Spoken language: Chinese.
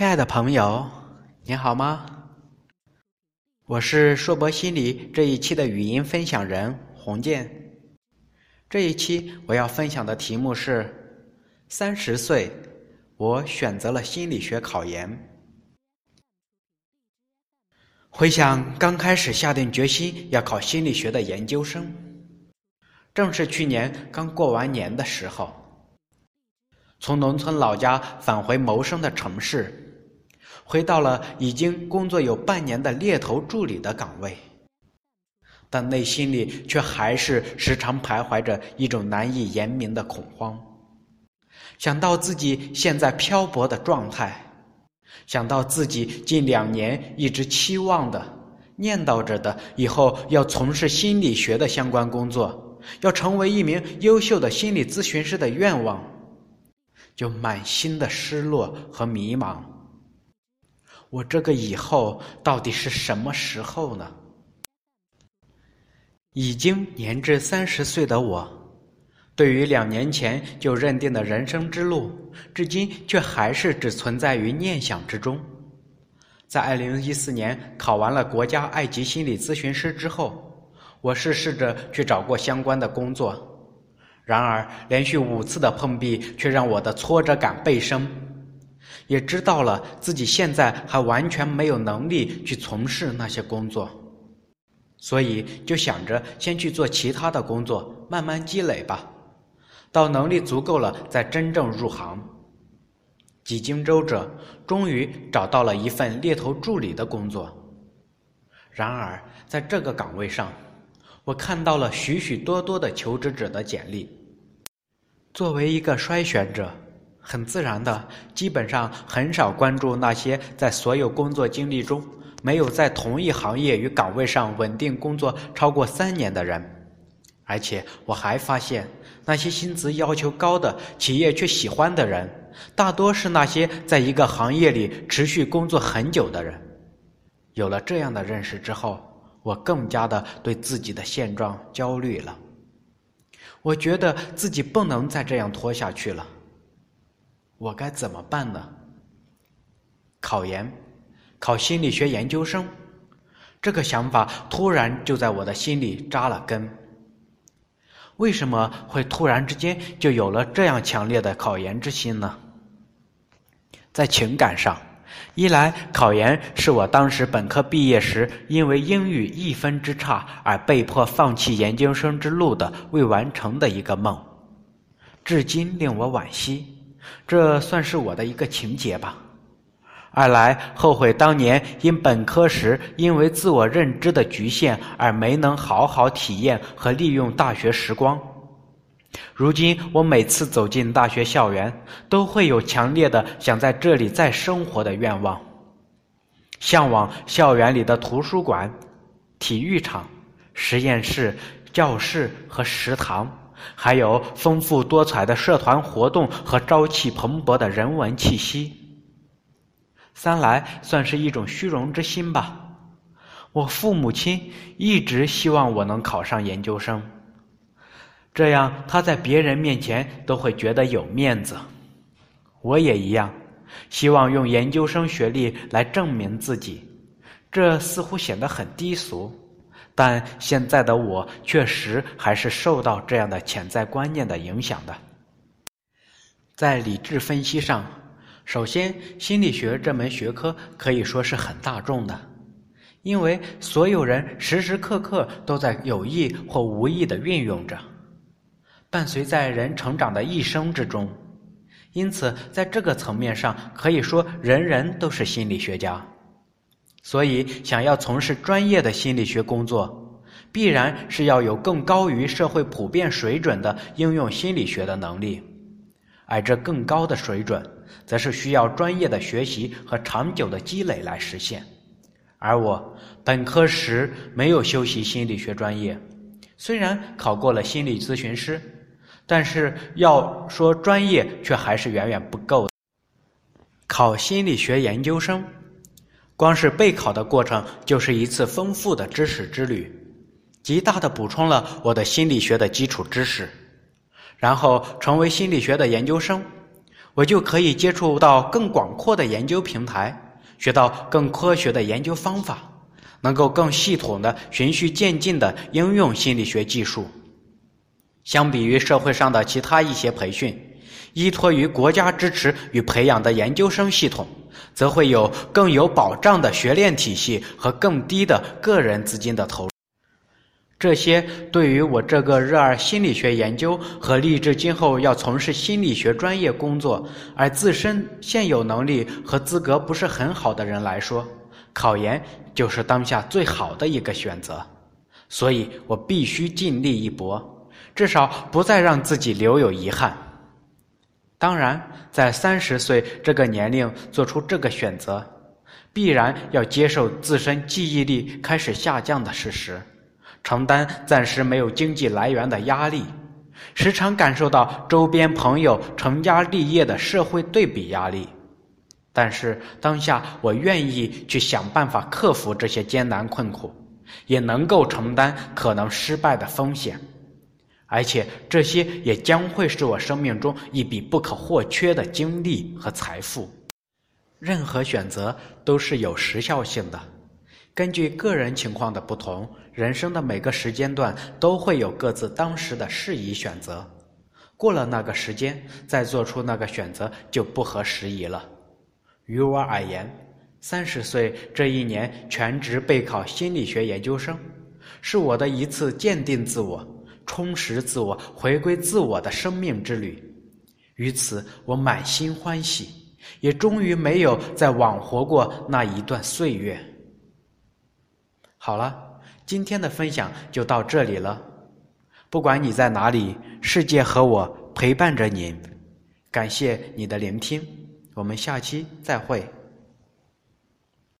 亲爱的朋友，你好吗？我是硕博心理这一期的语音分享人洪建。这一期我要分享的题目是：三十岁，我选择了心理学考研。回想刚开始下定决心要考心理学的研究生，正是去年刚过完年的时候。从农村老家返回谋生的城市，回到了已经工作有半年的猎头助理的岗位，但内心里却还是时常徘徊着一种难以言明的恐慌。想到自己现在漂泊的状态，想到自己近两年一直期望的、念叨着的以后要从事心理学的相关工作，要成为一名优秀的心理咨询师的愿望。就满心的失落和迷茫。我这个以后到底是什么时候呢？已经年至三十岁的我，对于两年前就认定的人生之路，至今却还是只存在于念想之中。在二零一四年考完了国家二级心理咨询师之后，我是试着去找过相关的工作。然而，连续五次的碰壁却让我的挫折感倍升，也知道了自己现在还完全没有能力去从事那些工作，所以就想着先去做其他的工作，慢慢积累吧，到能力足够了再真正入行。几经周折，终于找到了一份猎头助理的工作。然而，在这个岗位上，我看到了许许多多的求职者的简历。作为一个筛选者，很自然的，基本上很少关注那些在所有工作经历中没有在同一行业与岗位上稳定工作超过三年的人。而且我还发现，那些薪资要求高的企业却喜欢的人，大多是那些在一个行业里持续工作很久的人。有了这样的认识之后，我更加的对自己的现状焦虑了。我觉得自己不能再这样拖下去了。我该怎么办呢？考研，考心理学研究生，这个想法突然就在我的心里扎了根。为什么会突然之间就有了这样强烈的考研之心呢？在情感上。一来，考研是我当时本科毕业时因为英语一分之差而被迫放弃研究生之路的未完成的一个梦，至今令我惋惜，这算是我的一个情节吧。二来，后悔当年因本科时因为自我认知的局限而没能好好体验和利用大学时光。如今，我每次走进大学校园，都会有强烈的想在这里再生活的愿望，向往校园里的图书馆、体育场、实验室、教室和食堂，还有丰富多彩的社团活动和朝气蓬勃的人文气息。三来算是一种虚荣之心吧，我父母亲一直希望我能考上研究生。这样，他在别人面前都会觉得有面子。我也一样，希望用研究生学历来证明自己。这似乎显得很低俗，但现在的我确实还是受到这样的潜在观念的影响的。在理智分析上，首先，心理学这门学科可以说是很大众的，因为所有人时时刻刻都在有意或无意的运用着。伴随在人成长的一生之中，因此在这个层面上可以说人人都是心理学家。所以，想要从事专业的心理学工作，必然是要有更高于社会普遍水准的应用心理学的能力，而这更高的水准，则是需要专业的学习和长久的积累来实现。而我本科时没有修习心理学专业，虽然考过了心理咨询师。但是要说专业，却还是远远不够。考心理学研究生，光是备考的过程就是一次丰富的知识之旅，极大的补充了我的心理学的基础知识。然后成为心理学的研究生，我就可以接触到更广阔的研究平台，学到更科学的研究方法，能够更系统的循序渐进的应用心理学技术。相比于社会上的其他一些培训，依托于国家支持与培养的研究生系统，则会有更有保障的学练体系和更低的个人资金的投入。这些对于我这个热爱心理学研究和立志今后要从事心理学专业工作，而自身现有能力和资格不是很好的人来说，考研就是当下最好的一个选择。所以我必须尽力一搏，至少不再让自己留有遗憾。当然，在三十岁这个年龄做出这个选择，必然要接受自身记忆力开始下降的事实，承担暂时没有经济来源的压力，时常感受到周边朋友成家立业的社会对比压力。但是当下，我愿意去想办法克服这些艰难困苦，也能够承担可能失败的风险。而且这些也将会是我生命中一笔不可或缺的经历和财富。任何选择都是有时效性的，根据个人情况的不同，人生的每个时间段都会有各自当时的适宜选择。过了那个时间，再做出那个选择就不合时宜了。于我而言，三十岁这一年全职备考心理学研究生，是我的一次鉴定自我。充实自我、回归自我的生命之旅，于此我满心欢喜，也终于没有再枉活过那一段岁月。好了，今天的分享就到这里了。不管你在哪里，世界和我陪伴着您。感谢你的聆听，我们下期再会。